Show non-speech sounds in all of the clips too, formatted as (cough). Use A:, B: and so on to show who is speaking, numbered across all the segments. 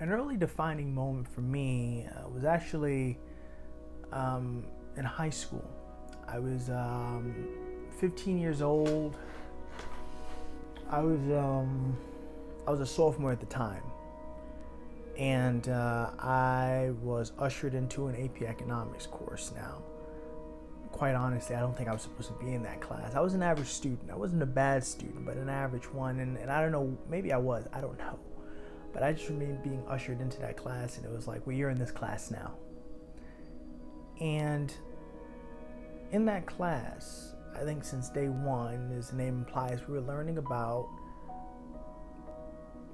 A: an early defining moment for me uh, was actually um, in high school. I was um, 15 years old. I was um, I was a sophomore at the time, and uh, I was ushered into an AP Economics course. Now, quite honestly, I don't think I was supposed to be in that class. I was an average student. I wasn't a bad student, but an average one. And, and I don't know, maybe I was. I don't know. But I just remember being ushered into that class, and it was like, well, you're in this class now. And in that class, I think since day one, as the name implies, we were learning about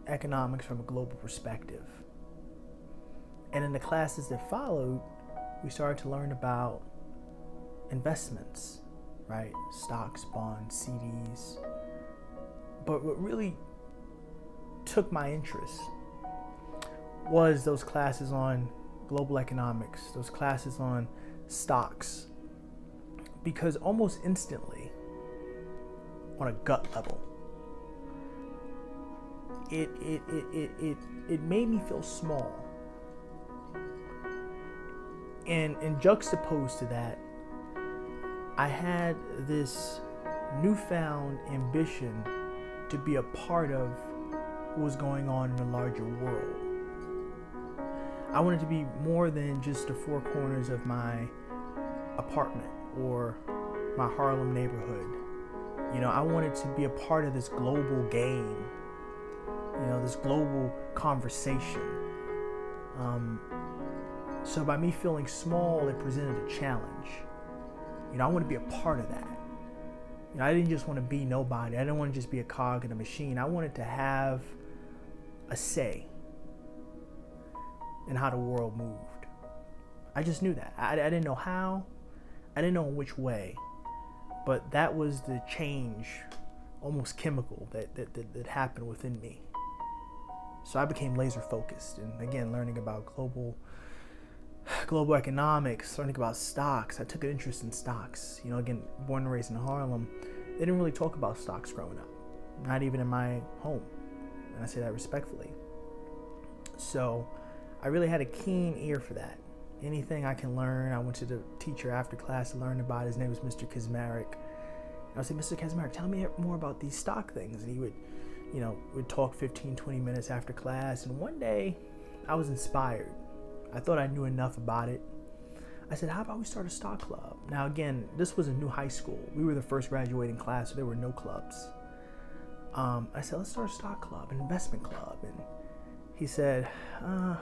A: economics from a global perspective. And in the classes that followed, we started to learn about investments, right? Stocks, bonds, CDs. But what really took my interest was those classes on global economics, those classes on stocks. Because almost instantly, on a gut level, it it, it, it, it, it made me feel small. And and juxtaposed to that, I had this newfound ambition to be a part of what was going on in the larger world. I wanted to be more than just the four corners of my apartment or my Harlem neighborhood. You know, I wanted to be a part of this global game, you know, this global conversation. Um, so by me feeling small, it presented a challenge. You know, I want to be a part of that. You know, I didn't just want to be nobody. I didn't want to just be a cog in a machine. I wanted to have a say in how the world moved. I just knew that. I, I didn't know how, I didn't know in which way, but that was the change, almost chemical, that, that, that, that happened within me. So I became laser focused, and again, learning about global (sighs) global economics, learning about stocks. I took an interest in stocks. You know, again, born and raised in Harlem, they didn't really talk about stocks growing up, not even in my home. And I say that respectfully. So I really had a keen ear for that. Anything I can learn, I went to the teacher after class to learn about. His name was Mr. Kazmarek. I would say, Mr. Kazmarek, tell me more about these stock things. And he would, you know, would talk 15, 20 minutes after class. And one day, I was inspired. I thought I knew enough about it. I said, how about we start a stock club? Now, again, this was a new high school. We were the first graduating class, so there were no clubs. Um, I said, let's start a stock club, an investment club. And he said, uh,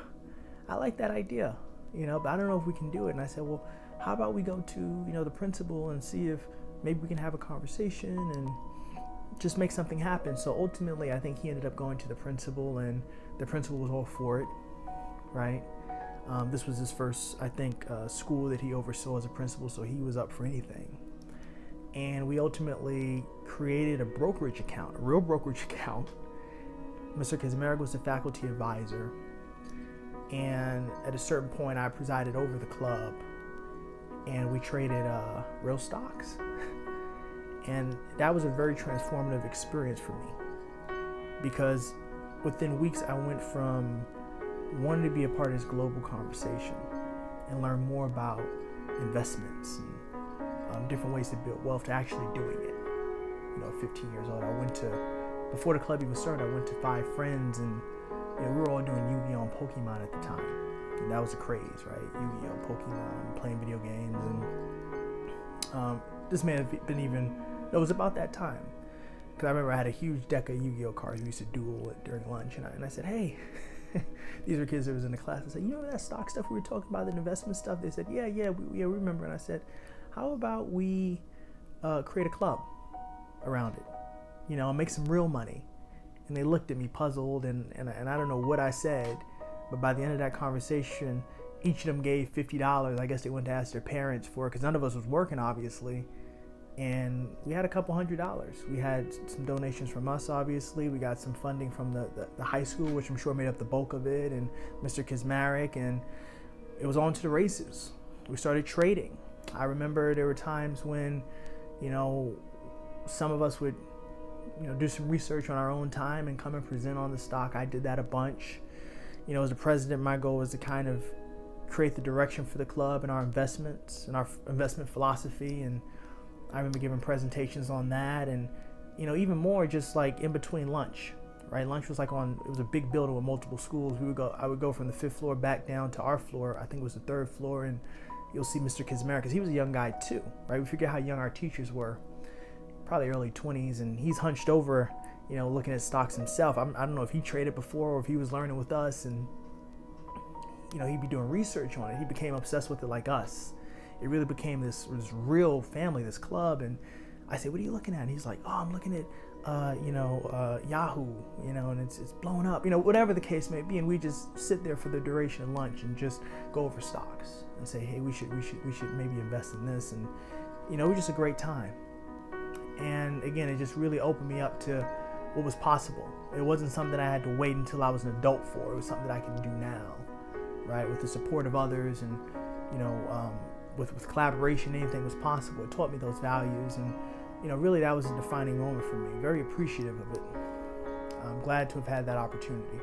A: I like that idea, you know, but I don't know if we can do it. And I said, well, how about we go to, you know, the principal and see if maybe we can have a conversation and just make something happen. So ultimately, I think he ended up going to the principal, and the principal was all for it, right? Um, this was his first, I think, uh, school that he oversaw as a principal, so he was up for anything. And we ultimately created a brokerage account, a real brokerage (laughs) account. Mr. Kazmarek was the faculty advisor, and at a certain point, I presided over the club, and we traded uh, real stocks. (laughs) and that was a very transformative experience for me because within weeks, I went from wanting to be a part of this global conversation and learn more about investments and um, different ways to build wealth to actually doing it. You know, 15 years old, I went to before the club even started. I went to five friends, and know, we were all doing Yu-Gi-Oh and Pokemon at the time. And that was a craze, right? Yu-Gi-Oh, Pokemon, playing video games, and um, this may have been even. It was about that time because I remember I had a huge deck of Yu-Gi-Oh cards. We used to duel it during lunch, and I, and I said, "Hey." (laughs) These were kids that was in the class. I said, "You know that stock stuff we were talking about, the investment stuff?" They said, "Yeah, yeah, we, yeah, we remember." And I said, "How about we uh, create a club around it? You know, make some real money." And they looked at me puzzled, and, and, and I don't know what I said, but by the end of that conversation, each of them gave fifty dollars. I guess they went to ask their parents for it because none of us was working, obviously. And we had a couple hundred dollars. We had some donations from us, obviously. We got some funding from the, the, the high school, which I'm sure made up the bulk of it, and Mr. Kazmarek, and it was on to the races. We started trading. I remember there were times when, you know, some of us would, you know, do some research on our own time and come and present on the stock. I did that a bunch. you know, as the president, my goal was to kind of create the direction for the club and our investments and our investment philosophy. And I remember giving presentations on that, and you know, even more just like in between lunch. Right, lunch was like on. It was a big building with multiple schools. We would go. I would go from the fifth floor back down to our floor. I think it was the third floor, and you'll see Mr. Kazmarek because he was a young guy too. Right, we forget how young our teachers were. Probably early 20s, and he's hunched over, you know, looking at stocks himself. I'm, I do not know if he traded before or if he was learning with us, and you know, he'd be doing research on it. He became obsessed with it like us. It really became this, this real family, this club. And I said, What are you looking at? And he's like, Oh, I'm looking at, uh, you know, uh, Yahoo, you know, and it's, it's blown up, you know, whatever the case may be. And we just sit there for the duration of lunch and just go over stocks and say, Hey, we should, we should, we should maybe invest in this. And, you know, it was just a great time. And again, it just really opened me up to what was possible. It wasn't something I had to wait until I was an adult for. It was something that I can do now right? With the support of others and, you know, um, with, with collaboration, anything was possible. It taught me those values. And, you know, really that was a defining moment for me. Very appreciative of it. I'm glad to have had that opportunity.